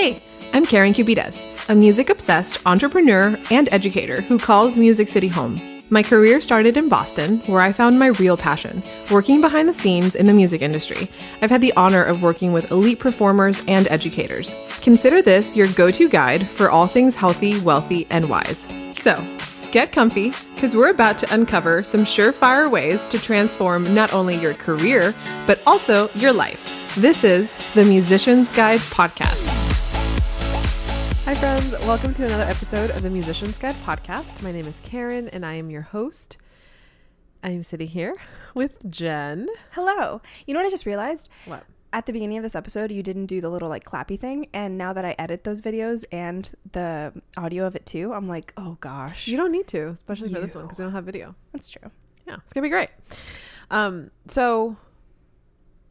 Hey, I'm Karen Cubides, a music obsessed entrepreneur and educator who calls Music City home. My career started in Boston, where I found my real passion, working behind the scenes in the music industry. I've had the honor of working with elite performers and educators. Consider this your go to guide for all things healthy, wealthy, and wise. So, get comfy, because we're about to uncover some surefire ways to transform not only your career, but also your life. This is the Musician's Guide Podcast. Hi, friends. Welcome to another episode of the Musician's Guide podcast. My name is Karen, and I am your host. I am sitting here with Jen. Hello. You know what I just realized? What? At the beginning of this episode, you didn't do the little like clappy thing. And now that I edit those videos and the audio of it too, I'm like, oh gosh. You don't need to, especially for this one because we don't have video. That's true. Yeah, it's gonna be great. Um, so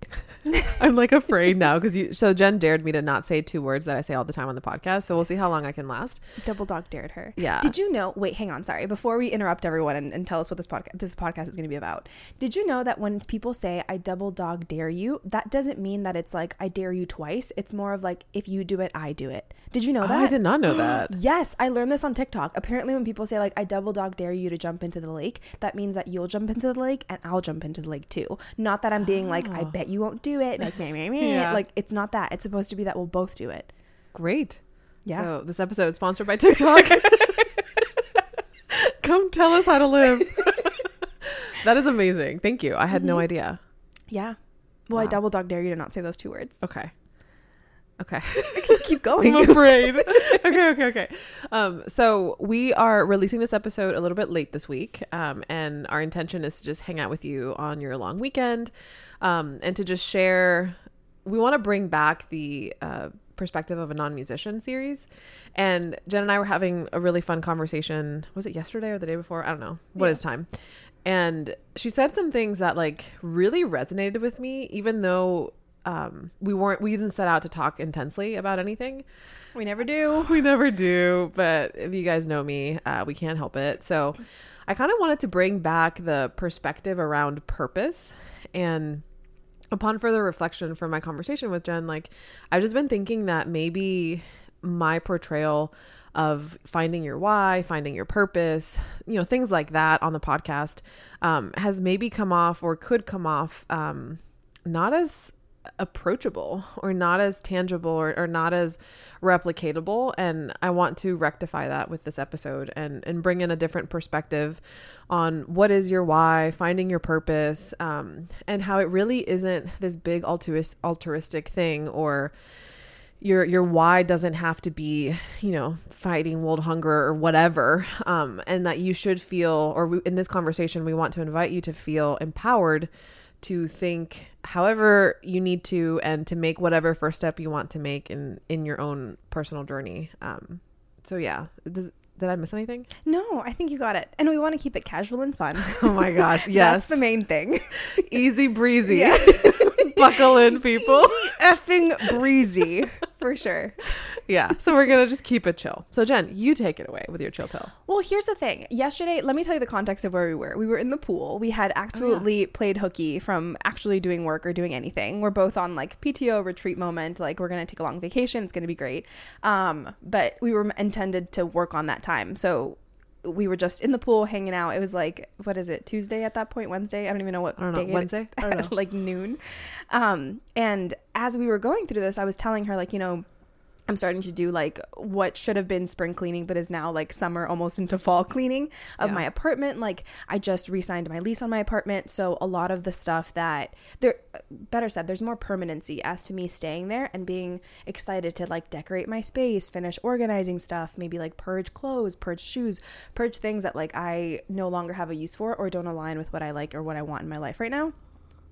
I'm like afraid now because you. So Jen dared me to not say two words that I say all the time on the podcast. So we'll see how long I can last. Double dog dared her. Yeah. Did you know? Wait, hang on. Sorry. Before we interrupt everyone and, and tell us what this podcast this podcast is going to be about, did you know that when people say "I double dog dare you," that doesn't mean that it's like I dare you twice. It's more of like if you do it, I do it. Did you know Oh, that? I did not know that. Yes, I learned this on TikTok. Apparently, when people say like "I double dog dare you to jump into the lake," that means that you'll jump into the lake and I'll jump into the lake too. Not that I'm being like "I ah. bet you won't do it," like meh, meh, meh. Yeah. like it's not that. It's supposed to be that we'll both do it. Great. Yeah. So this episode is sponsored by TikTok. Come tell us how to live. that is amazing. Thank you. I had no mm-hmm. idea. Yeah. Well, I double dog dare you to not say those two words. Okay. Okay. Keep going. I'm afraid. okay, okay, okay. Um, so we are releasing this episode a little bit late this week, um, and our intention is to just hang out with you on your long weekend, um, and to just share. We want to bring back the uh, perspective of a non-musician series, and Jen and I were having a really fun conversation. Was it yesterday or the day before? I don't know. What is time? And she said some things that like really resonated with me, even though um, we weren't we didn't set out to talk intensely about anything. we never do. We never do, but if you guys know me, uh, we can't help it. So I kind of wanted to bring back the perspective around purpose. And upon further reflection from my conversation with Jen, like I've just been thinking that maybe my portrayal of finding your why, finding your purpose, you know, things like that on the podcast um, has maybe come off or could come off um, not as approachable or not as tangible or, or not as replicatable. And i want to rectify that with this episode and and bring in a different perspective on what is your why finding your purpose um, and how it really isn't this big altruist, altruistic thing or your your why doesn't have to be you know fighting world hunger or whatever um, and that you should feel or we, in this conversation we want to invite you to feel empowered to think however you need to and to make whatever first step you want to make in in your own personal journey. Um so yeah Does, did i miss anything? No, I think you got it. And we want to keep it casual and fun. oh my gosh yes. That's the main thing. easy breezy. Buckle in people. Easy effing breezy for sure. yeah so we're gonna just keep it chill so jen you take it away with your chill pill Well, here's the thing. Yesterday, let me tell you the context of where we were. We were in the pool. We had absolutely played hooky from actually doing work or doing anything. We're both on like PTO retreat moment. Like we're gonna take a long vacation. It's gonna be great. Um, but we were intended to work on that time. So we were just in the pool hanging out. It was like what is it? Tuesday at that point? Wednesday? I don't even know what I don't know. day it- Wednesday? I don't know. like noon. Um, and as we were going through this, I was telling her like you know. I'm starting to do like what should have been spring cleaning, but is now like summer almost into fall cleaning of Yeah. my apartment. Like I just re-signed my lease on my apartment, so a lot of the stuff that there, better said, there's more permanency as to me staying there and being excited to like decorate my space, finish organizing stuff, maybe like purge clothes, purge shoes, purge things that like I no longer have a use for or don't align with what I like or what I want in my life right now.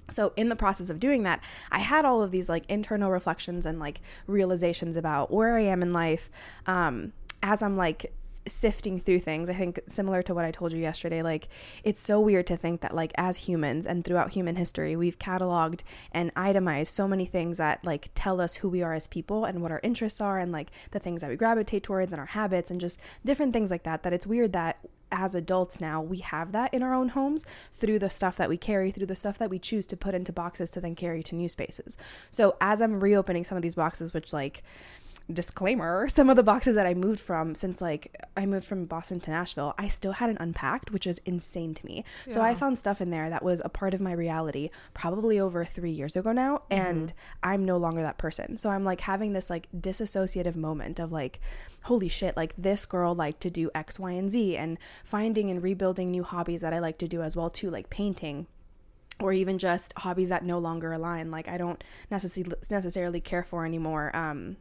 So in the process of doing that, I had all of these like internal reflections and like realizations about where I am in life. Um, as I'm like sifting through things, I think similar to what I told you yesterday, like it's so weird to think that like as humans and throughout human history, we've cataloged and itemized so many things that like tell us who we are as people and what our interests are and like the things that we gravitate towards and our habits and just different things like that. That it's weird that as adults now we have that in our own homes through the stuff that we carry through the stuff that we choose to put into boxes to then carry to new spaces so as i'm reopening some of these boxes which like disclaimer some of the boxes that I moved from since like I moved from Boston to Nashville, I still hadn't unpacked, which is insane to me. So I found stuff in there that was a part of my reality probably over 3 years ago now and I'm no longer that person. So I'm like having this like disassociative moment of like holy shit, like this girl liked to do X, Y, and Z and finding and rebuilding new hobbies that I like to do as well too, like painting or even just hobbies that no longer align like i don't necessarily necessarily care for anymore um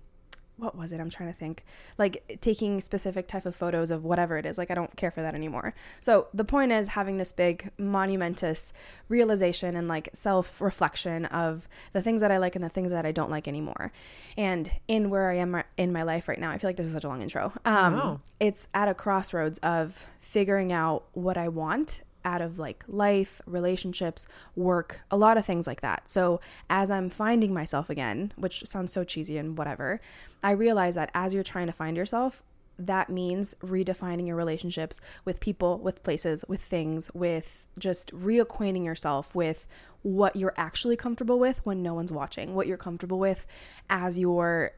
what was it? I'm trying to think. Like taking specific type of photos of whatever it is. Like i don't care for that anymore. So the point is having this big monumentous realization and like self reflection of the things that i like and the things that i don't like anymore. And in where i am in my life right now i feel like this is such a long intro. Um Wow. it's at a crossroads of figuring out what i want out of like life, relationships, work, a lot of things like that. So, as I'm finding myself again, which sounds so cheesy and whatever, I realize that as you're trying to find yourself, that means redefining your relationships with people, with places, with things, with just reacquainting yourself with what you're actually comfortable with when no one's watching, what you're comfortable with as you're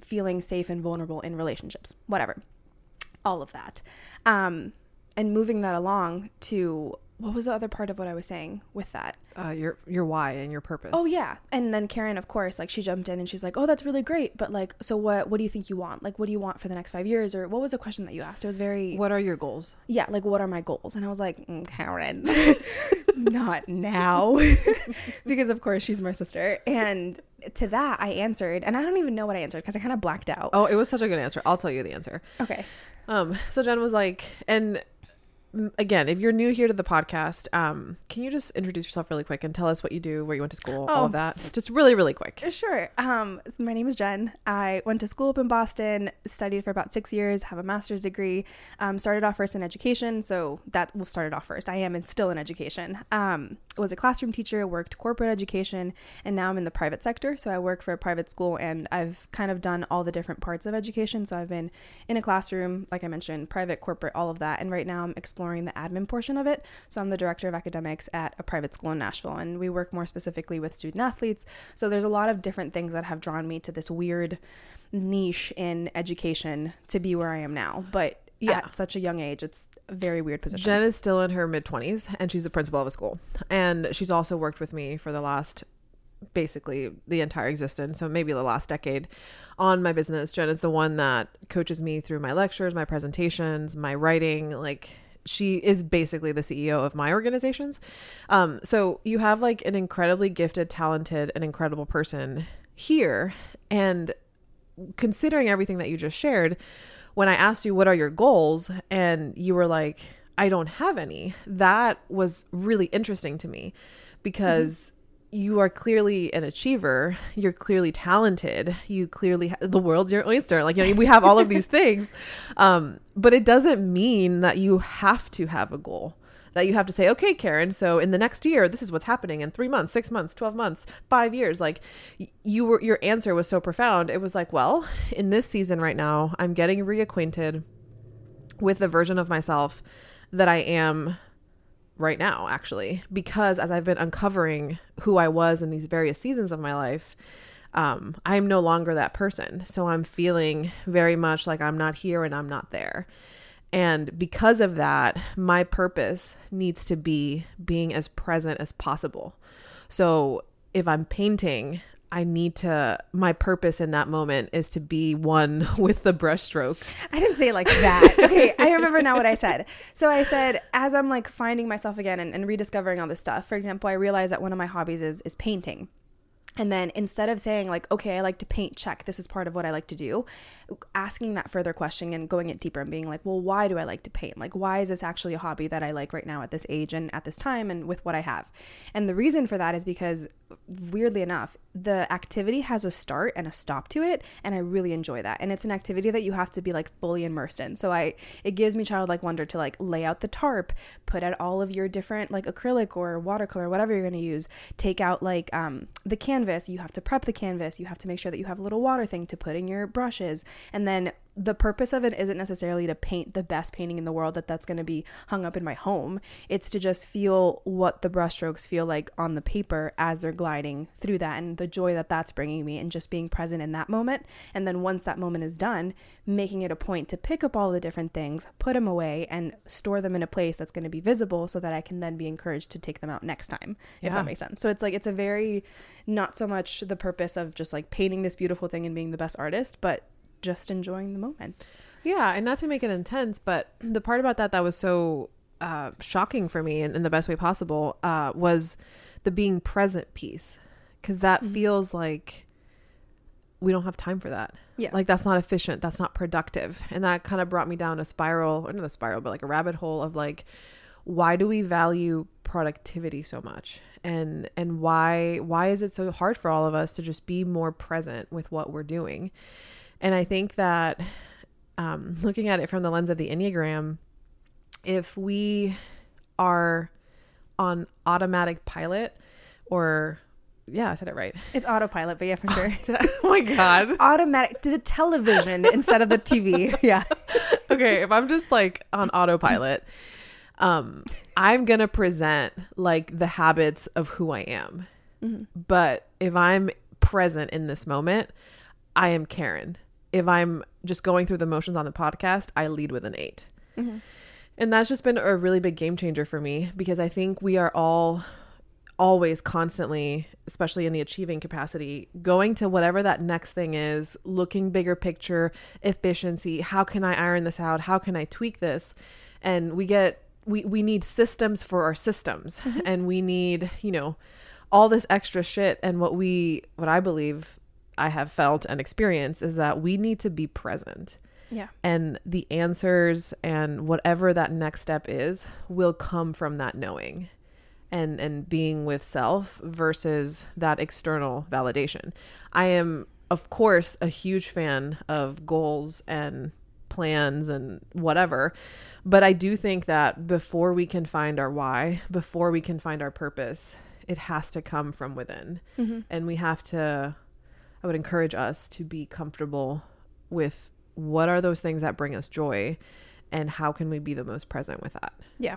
feeling safe and vulnerable in relationships, whatever all of that. Um, and moving that along to what was the other part of what I was saying with that? Uh, your your why and your purpose. Oh yeah. And then Karen, of course, like she jumped in and she's like, "Oh, that's really great, but like, so what? What do you think you want? Like, what do you want for the next five years? Or what was the question that you asked? It was very What are your goals? yeah, like what are my goals? And I was like, mm, Karen, not now, because of course she's my sister. And to that, I answered, and I don't even know what I answered because I kind of blacked out. Oh, it was such a good answer. I'll tell you the answer. Okay. Um, so Jen was like, and again, if you're new here to the podcast, um, can you just introduce yourself really quick and tell us what you do, where you went to school, all Oh. of that, just really, really quick. Sure. Um, so my name is Jen. I went to school up in Boston, studied for about six years, have a master's degree. Um, started off first in education, so that started off first. I am in, still in education. Um, was a classroom teacher, worked corporate education, and now I'm in the private sector. So I work for a private school, and I've kind of done all the different parts of education. So I've been in a classroom, like I mentioned, private, corporate, all of that. And right now I'm exploring the admin portion of it. So I'm the director of academics at a private school in Nashville, and we work more specifically with student athletes. So there's a lot of different things that have drawn me to this weird niche in education to be where I am now. But Yeah. at such a young age, it's a very weird position. Jen is still in her mid 20s and she's the principal of a school. And she's also worked with me for the last basically the entire existence, so maybe the last decade on my business. Jen is the one that coaches me through my lectures, my presentations, my writing, like she is basically the CEO of my organizations. Um, so you have like an incredibly gifted, talented, and incredible person here. And considering everything that you just shared, when I asked you what are your goals? and you were like, I don't have any, that was really interesting to me because you are clearly an achiever, you're clearly talented, you clearly ha- the world's your oyster. Like you know, we have all of these things. Um, but it doesn't mean that you have to have a goal that you have to say, okay, Karen, so in the next year, this is what's happening in three months, six months, 12 months, five years. Like you were, your answer was so profound. It was like, well, in this season right now, I'm getting reacquainted with the version of myself that I am right now, actually, because as I've been uncovering who I was in these various seasons of my life, um, I'm no longer that person. So I'm feeling very much like I'm not here and I'm not there. And because of that, my purpose needs to be being as present as possible. So if I'm painting, I need to, my purpose in that moment is to be one with the brushstrokes. I didn't say like that. Okay, I remember now what I said. So I said, as I'm like finding myself again and, and rediscovering all this stuff, for example, I realized that one of my hobbies is is painting. And then instead of saying like, okay, I like to paint, check, this is part of what I like to do, asking that further question and going it deeper and being like, well, why do I like to paint? Like, why is this actually a hobby that I like right now at this age and at this time and with what I have? And the reason for that is because weirdly enough, the activity has a start and a stop to it, and I really enjoy that. And it's an activity that you have to be like fully immersed in. So I it gives me childlike wonder to like lay out the tarp, put out all of your different like acrylic or watercolor, whatever you're gonna use, take out like um the canvas canvas, you have to prep the canvas, you have to make sure that you have a little water thing to put in your brushes. And then the purpose of it isn't necessarily to paint the best painting in the world that that's going to be hung up in my home. It's to just feel what the brushstrokes feel like on the paper as they're gliding through that and the joy that that's bringing me and just being present in that moment. And then once that moment is done, making it a point to pick up all the different things, put them away and store them in a place that's going to be visible so that I can then be encouraged to take them out next time, if that makes sense. So it's like it's a very not so much the purpose of just like painting this beautiful thing and being the best artist, but just enjoying the moment. Yeah, and not to make it intense, but the part about that that was so uh, shocking for me in, in the best way possible uh, was the being present piece, because that Mhm. feels like we don't have time for that. Yeah. Like that's not efficient. That's not productive, and that kind of brought me down a spiral, or not a spiral, but like a rabbit hole of like, why do we value productivity so much? And and why why is it so hard for all of us to just be more present with what we're doing? And I think that um, looking at it from the lens of the Enneagram, if we are on automatic pilot or, yeah, I said it right. It's autopilot, but yeah, for sure. oh my God. Automatic the television instead of the TV. Yeah. okay, if I'm just like on autopilot, um, I'm gonna present like the habits of who I am. Mhm. But if I'm present in this moment, I am Karen. If I'm just going through the motions on the podcast, I lead with an 8 Mhm. And that's just been a really big game changer for me because I think we are all always constantly, especially in the achieving capacity, going to whatever that next thing is, looking bigger picture, efficiency. How can I iron this out? How can I tweak this? And we get we we need systems for our systems and we need, you know, all this extra shit and what we what I believe I have felt and experienced is that we need to be present Yeah. and the answers and whatever that next step is will come from that knowing and and being with self versus that external validation i am of course a huge fan of goals and plans and whatever but i do think that before we can find our why before we can find our purpose it has to come from within Mm-hmm. and we have to i would encourage us to be comfortable with what are those things that bring us joy and how can we be the most present with that Yeah.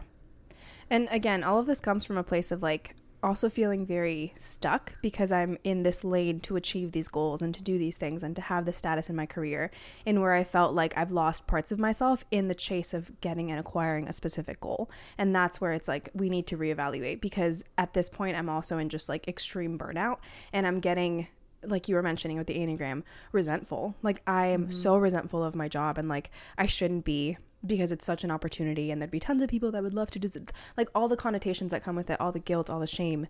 And again, all of this comes from a place of like also feeling very stuck because I'm in this lane to achieve these goals and to do these things and to have the status in my career, and where I felt like I've lost parts of myself in the chase of getting and acquiring a specific goal. And that's where it's like we need to reevaluate because at this point, I'm also in just like extreme burnout and I'm getting like you were mentioning with the enneagram resentful. Like i am mm-hmm. so resentful of my job and like i shouldn't be because it's such an opportunity and there'd be tons of people that would love to do it. like all the connotations that come with it all the guilt all the shame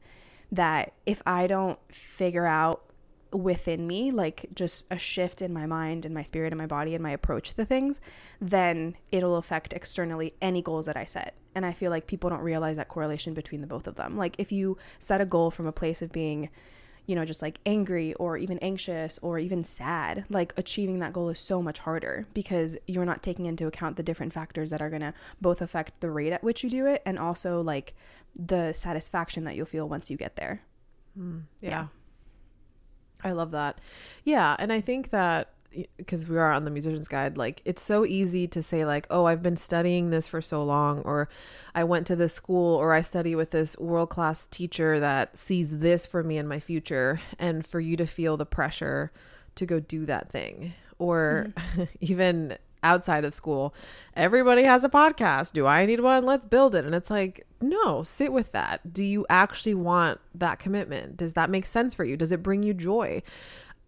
that if i don't figure out within me like just a shift in my mind and my spirit and my body and my approach to things then it'll affect externally any goals that i set. And i feel like people don't realize that correlation between the both of them. Like if you set a goal from a place of being you know, just like angry or even anxious or even sad, like achieving that goal is so much harder because you're not taking into account the different factors that are going to both affect the rate at which you do it and also like the satisfaction that you'll feel once you get there. Hmm. yeah. Yeah. i love that yeah and i think that because we are on the musician's guide like it's so easy to say like oh i've been studying this for so long or i went to this school or i study with this world class teacher that sees this for me in my future and for you to feel the pressure to go do that thing. Or mm-hmm. even outside of school everybody has a podcast. Do i need one? Let's build it. And it's like no sit with that. Do you actually want that commitment? Does that make sense for you? Does it bring you joy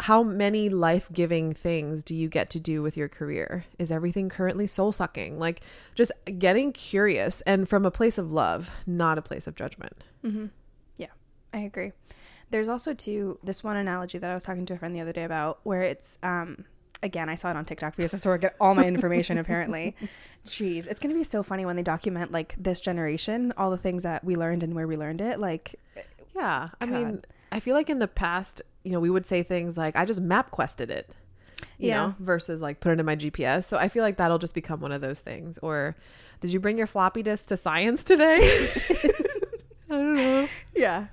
how many life-giving things do you get to do with your career is everything currently soul-sucking like just getting curious and from a place of love not a place of judgment Mm-hmm. Yeah, I agree. There's also too this one analogy that I was talking to a friend the other day about where it's um again I saw it on TikTok because that's where I get all my information apparently. Jeez, it's gonna be so funny when they document like this generation, all the things that we learned and where we learned it. Like, yeah i mean God. I feel like in the past you know we would say things like i just map quested it you Yeah. know versus like put it in my gps so i feel like that'll just become one of those things or did you bring your floppy disk to science today I don't know. Yeah.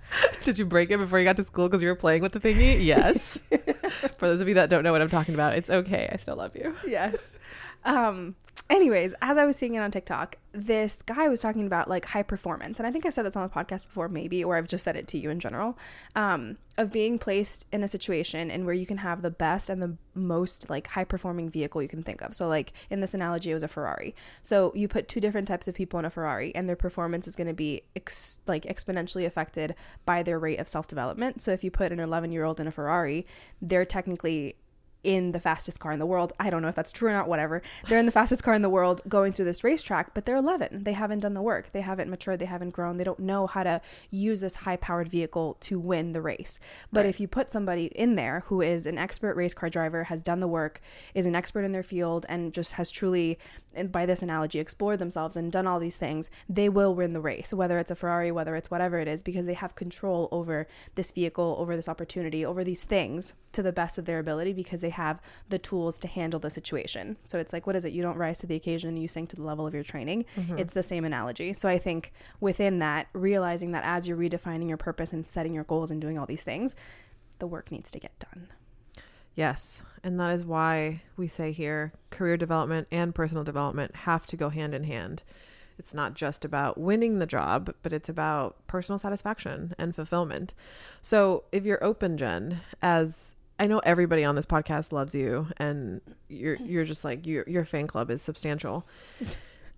Did you break it before you got to school because you were playing with the thingy? Yes. For those of you that don't know what I'm talking about, it's okay. I still love you. yes. Um, anyways, as I was seeing it on TikTok, this guy was talking about like high performance, and I think I've said this on the podcast before, maybe, or I've just said it to you in general, um, of being placed in a situation and where you can have the best and the most like high performing vehicle you can think of. So, like in this analogy, it was a Ferrari. So you put two different types of people in a Ferrari, and their performance is going to be ex- like exponentially affected by their rate of self development. So if you put an 11 year old in a Ferrari, they're technically in the fastest car in the world. I don't know if that's true or not, whatever. They're in the fastest car in the world going through this racetrack, but they're 11. They haven't done the work. They haven't matured. They haven't grown. They don't know how to use this high powered vehicle to win the race. But Right. if you put somebody in there who is an expert race car driver, has done the work, is an expert in their field, and just has truly, by this analogy, explored themselves and done all these things, they will win the race, whether it's a Ferrari, whether it's whatever it is, because they have control over this vehicle, over this opportunity, over these things to the best of their ability because they have the tools to handle the situation. So it's like, what is it? You don't rise to the occasion, you sink to the level of your training. Mm-hmm. It's the same analogy. So I think within that, realizing that as you're redefining your purpose and setting your goals and doing all these things, the work needs to get done. Yes. And that is why we say here career development and personal development have to go hand in hand. It's not just about winning the job, but it's about personal satisfaction and fulfillment. So if you're open, Jen, as I know everybody on this podcast loves you and you're you're just like your your fan club is substantial.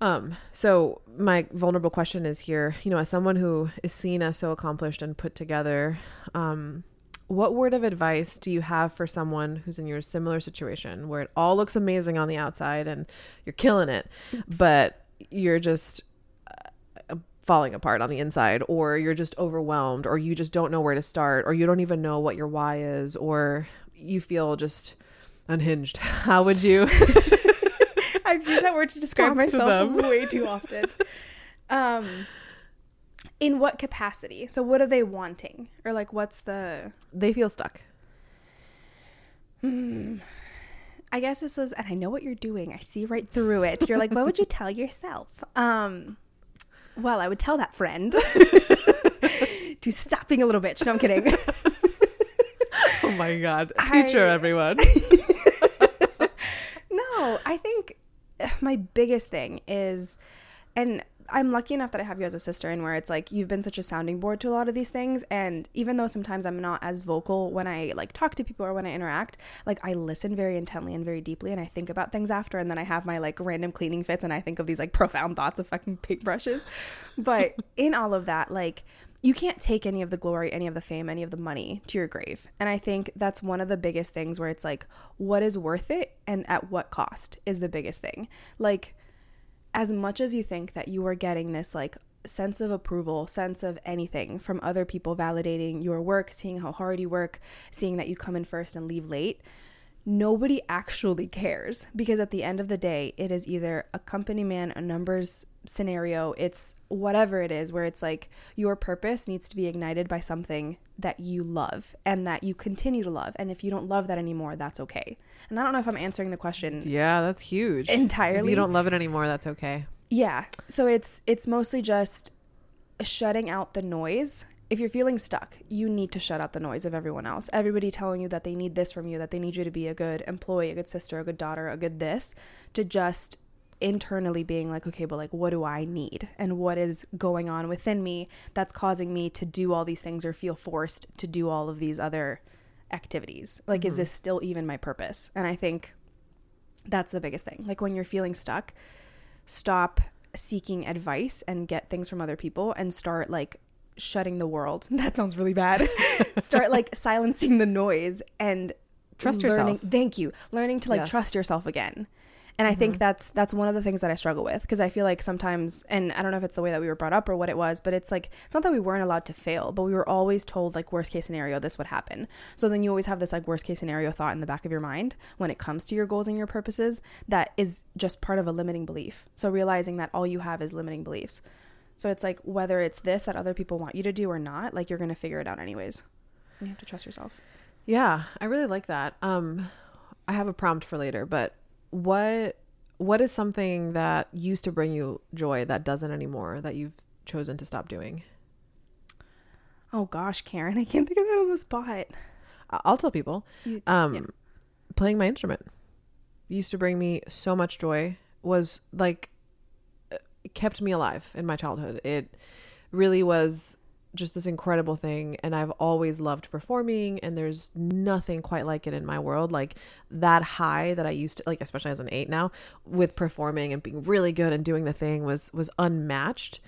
Um, so my vulnerable question is here, you know, as someone who is seen as so accomplished and put together, um, what word of advice do you have for someone who's in your similar situation where it all looks amazing on the outside and you're killing it, but you're just falling apart on the inside, or you're just overwhelmed, or you just don't know where to start, or you don't even know what your why is, or you feel just unhinged? How would you? I've used that word to describe Talk myself them. way too often. Um, in what capacity? So, what are they wanting, or like, what's the? they feel stuck. Hmm. I guess this is, and I know what you're doing. I see right through it. You're like, what would you tell yourself? Um, well, I would tell that friend to stop being a little bitch. No, I'm kidding. Oh my god, I- teacher, everyone. No, I think my biggest thing is, and I'm lucky enough that I have you as a sister, and where it's like you've been such a sounding board to a lot of these things. And even though sometimes I'm not as vocal when I like talk to people or when I interact, like I listen very intently and very deeply, and I think about things after, and then I have my like random cleaning fits, and I think of these like profound thoughts of fucking paintbrushes. But in all of that, like you can't take any of the glory, any of the fame, any of the money to your grave. And I think that's one of the biggest things where it's like, what is worth it and at what cost is the biggest thing. Like, as much as you think that you are getting this like sense of approval, sense of anything from other people validating your work, seeing how hard you work, seeing that you come in first and leave late, nobody actually cares. Because at the end of the day, it is either a company man, a numbers scenario, it's whatever it is, where it's like your purpose needs to be ignited by something that you love and that you continue to love. And if you don't love that anymore, that's okay. And I don't know if I'm answering the question Yeah, that's huge. If entirely. you don't love it anymore, that's okay. Yeah. So it's it's mostly just shutting out the noise. If you're feeling stuck, you need to shut out the noise of everyone else. Everybody telling you that they need this from you, that they need you to be a good employee, a good sister, a good daughter, a good this, to just internally being like, okay, but like what do I need? And what is going on within me that's causing me to do all these things or feel forced to do all of these other activities? Like is mm-hmm. this still even my purpose? And I think that's the biggest thing. Like when you're feeling stuck, stop seeking advice and get things from other people and start like shutting the world. That sounds really bad. start like silencing the noise and Trust learning, yourself. Thank you. Learning to like Yes. trust yourself again. And I think that's that's one of the things that I struggle with because I feel like sometimes and I don't know if it's the way that we were brought up or what it was, but it's like it's not that we weren't allowed to fail, but we were always told like worst case scenario this would happen. So then you always have this like worst case scenario thought in the back of your mind when it comes to your goals and your purposes that is just part of a limiting belief. So realizing that all you have is limiting beliefs. So it's like whether it's this that other people want you to do or not, like you're going to figure it out anyways. You have to trust yourself. Yeah, I really like that. Um, I have a prompt for later, but what what is something that used to bring you joy that doesn't anymore that you've chosen to stop doing? Oh gosh, Karen, I can't think of that on the spot. I'll tell people. You- Um, yeah. playing my instrument used to bring me so much joy. Was like uh, kept me alive in my childhood. It really was just this incredible thing and I've always loved performing and there's nothing quite like it in my world like that high that I used to like especially as an 8 now with performing and being really good and doing the thing was was unmatched.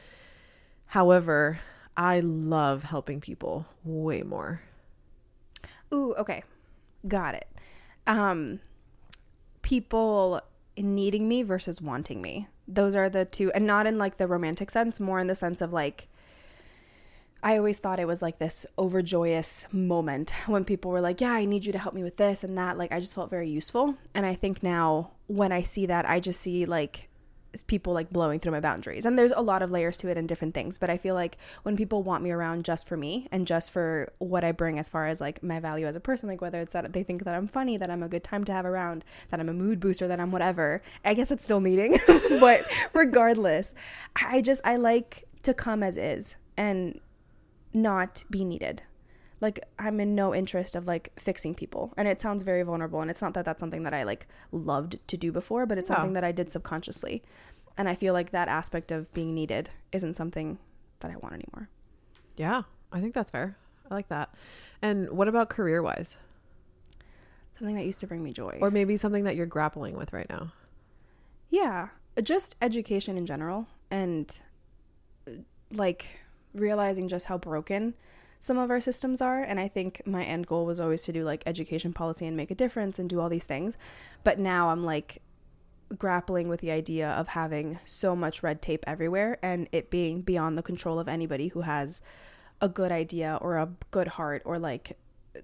However, I love helping people way more. Ooh, okay. Got it. Um people needing me versus wanting me. Those are the two and not in like the romantic sense, more in the sense of like I always thought it was like this overjoyous moment when people were like, "Yeah, I need you to help me with this and that." Like I just felt very useful. And I think now when I see that, I just see like people like blowing through my boundaries. And there's a lot of layers to it and different things, but I feel like when people want me around just for me and just for what I bring as far as like my value as a person, like whether it's that they think that I'm funny, that I'm a good time to have around, that I'm a mood booster, that I'm whatever. I guess it's still needing, but regardless, I just I like to come as is and not be needed. Like I'm in no interest of like fixing people. And it sounds very vulnerable and it's not that that's something that I like loved to do before, but it's something that I did subconsciously. And I feel like that aspect of being needed isn't something that I want anymore. Yeah, I think that's fair. I like that. And what about career wise? Something that used to bring me joy. Or maybe something that you're grappling with right now? Yeah, just education in general and like realizing just how broken some of our systems are and I think my end goal was always to do like education policy and make a difference and do all these things. But now I'm like grappling with the idea of having so much red tape everywhere and it being beyond the control of anybody who has a good idea or a good heart or like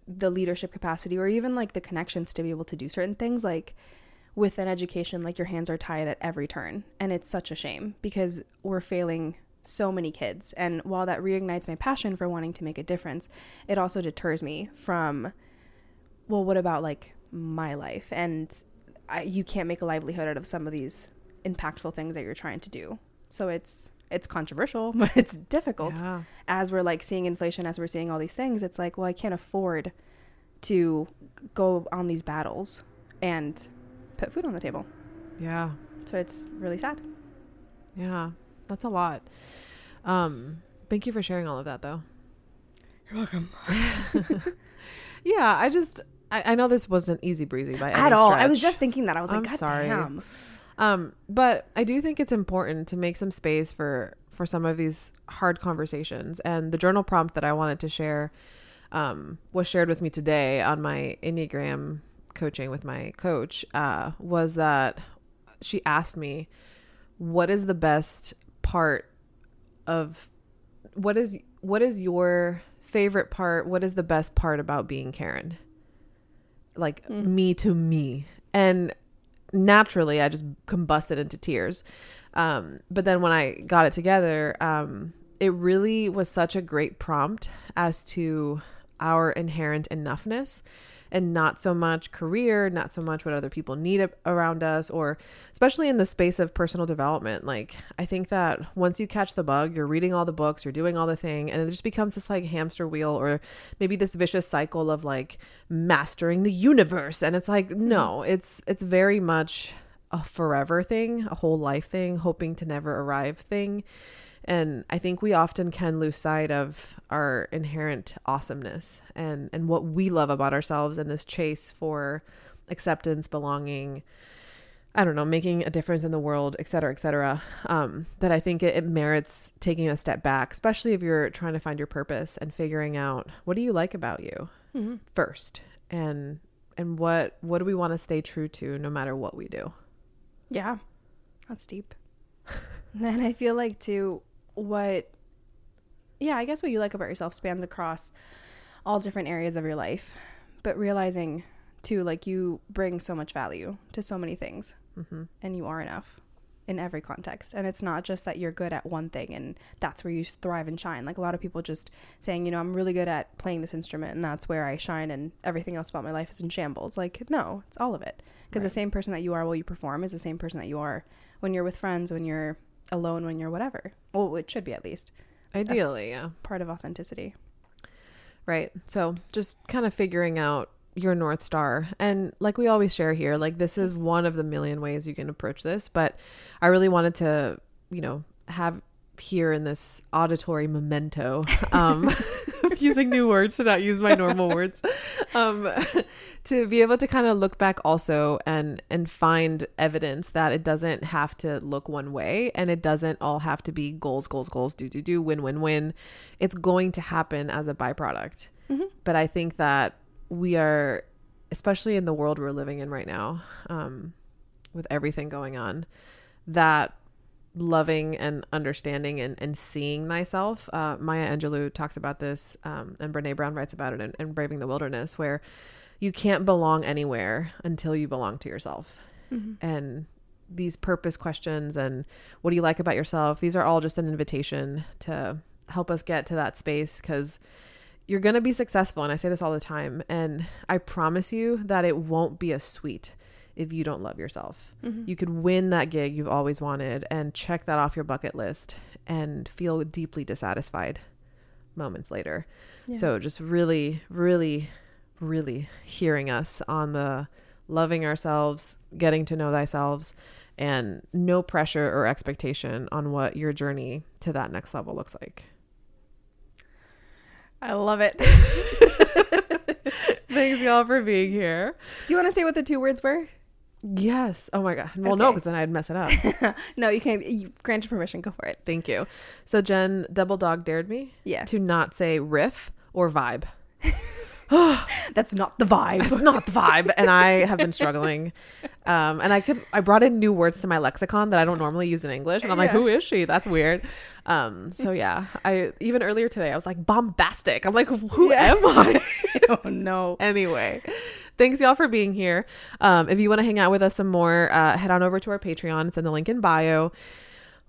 the leadership capacity or even like the connections to be able to do certain things like with an education like your hands are tied at every turn and it's such a shame because we're failing so many kids and while that reignites my passion for wanting to make a difference it also deters me from well what about like my life and I, you can't make a livelihood out of some of these impactful things that you're trying to do so it's it's controversial but it's difficult Yeah. as we're like seeing inflation, as we're seeing all these things, it's like, well, I can't afford to go on these battles and put food on the table. Yeah. So it's really sad. Yeah. That's a lot. Um, thank you for sharing all of that though. You're welcome. Yeah, I just I, I know this wasn't easy breezy by any At all. I was just thinking that. I was like, I'm God sorry. damn. Um, but I do think it's important to make some space for for some of these hard conversations. And the journal prompt that I wanted to share um, was shared with me today on my Enneagram coaching with my coach. Uh, was that she asked me, "What is the best part of what is what is your favorite part? What is the best part about being Karen?" Like Mm. me to me, and naturally I just combusted into tears. Um, but then when I got it together, um, it really was such a great prompt as to our inherent enoughness and not so much career, not so much what other people need around us, or especially in the space of personal development. Like, I think that once you catch the bug, you're reading all the books, you're doing all the thing, and it just becomes this like hamster wheel or maybe this vicious cycle of like mastering the universe. And it's like, mm-hmm. no, it's, it's very much a forever thing, a whole life thing, hoping to never arrive thing. And I think we often can lose sight of our inherent awesomeness and, and what we love about ourselves and this chase for acceptance, belonging, I don't know, making a difference in the world, et cetera, et cetera. Um, that I think it, it merits taking a step back, especially if you're trying to find your purpose and figuring out what do you like about you Mm-hmm. first and and what what do we want to stay true to no matter what we do. Yeah. That's deep. and I feel like, too, what, yeah, I guess what you like about yourself spans across all different areas of your life. But realizing, too, like you bring so much value to so many things hmm and you are enough in every context. And it's not just that you're good at one thing and that's where you thrive and shine. Like a lot of people just saying, you know, I'm really good at playing this instrument and that's where I shine and everything else about my life is in shambles. Like, no, it's all of it. Because the same person that you are while you perform is the same person that you are when you're with friends, when you're alone, when you're whatever. Well, it should be at least Ideally, yeah. part of authenticity. Right. So just kind of figuring out your North Star. And like we always share here, like this is one of the million ways you can approach this. But I really wanted to, you know, have here in this auditory memento um using new words to not use my normal words. Um to be able to kind of look back also and and find evidence that it doesn't have to look one way and it doesn't all have to be goals goals goals do do do win win win. It's going to happen as a byproduct. Mm-hmm. but i think that we are especially in the world we're living in right now um with everything going on that loving and understanding and, and seeing myself. Uh, Maya Angelou talks about this, um, and Brene Brown writes about it in, in Braving the Wilderness, where you can't belong anywhere until you belong to yourself. And these purpose questions and what do you like about yourself, these are all just an invitation to help us get to that space because you're going to be successful. And I say this all the time. And I promise you that it won't be a sweet if you don't love yourself. Mm-hmm. You could win that gig you've always wanted and check that off your bucket list and feel deeply dissatisfied moments later. Yeah. So just really, really, really hearing us on the loving ourselves, getting to know thyself, and no pressure or expectation on what your journey to that next level looks like. I love it. Thanks, y'all, for being here. Do you want to say what the two words were? Yes. Oh my God. Well, no, because then I'd mess it up. no, you can you grant your permission. Go for it. Thank you. So Jen double dog dared me Yeah. to not say riff or vibe. That's not the vibe. It's not the vibe, and I have been struggling. Um, and I kept I brought in new words to my lexicon that I don't normally use in English, and I'm like, Yeah. who is she? That's weird. Um, so yeah, I even earlier today I was like bombastic. I'm like, who Yeah. am I? oh no. anyway thanks y'all for being here. Um, if you want to hang out with us some more uh, head on over to our patreon. It's in the link in bio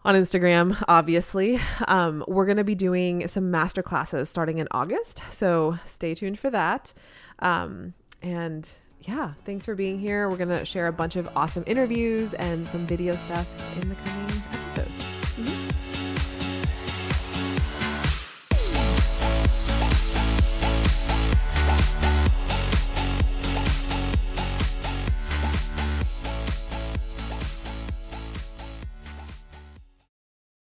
on instagram obviously. Um, we're going to be doing some master classes starting in august so stay tuned for that. Um, and yeah thanks for being here. We're going to share a bunch of awesome interviews and some video stuff in the coming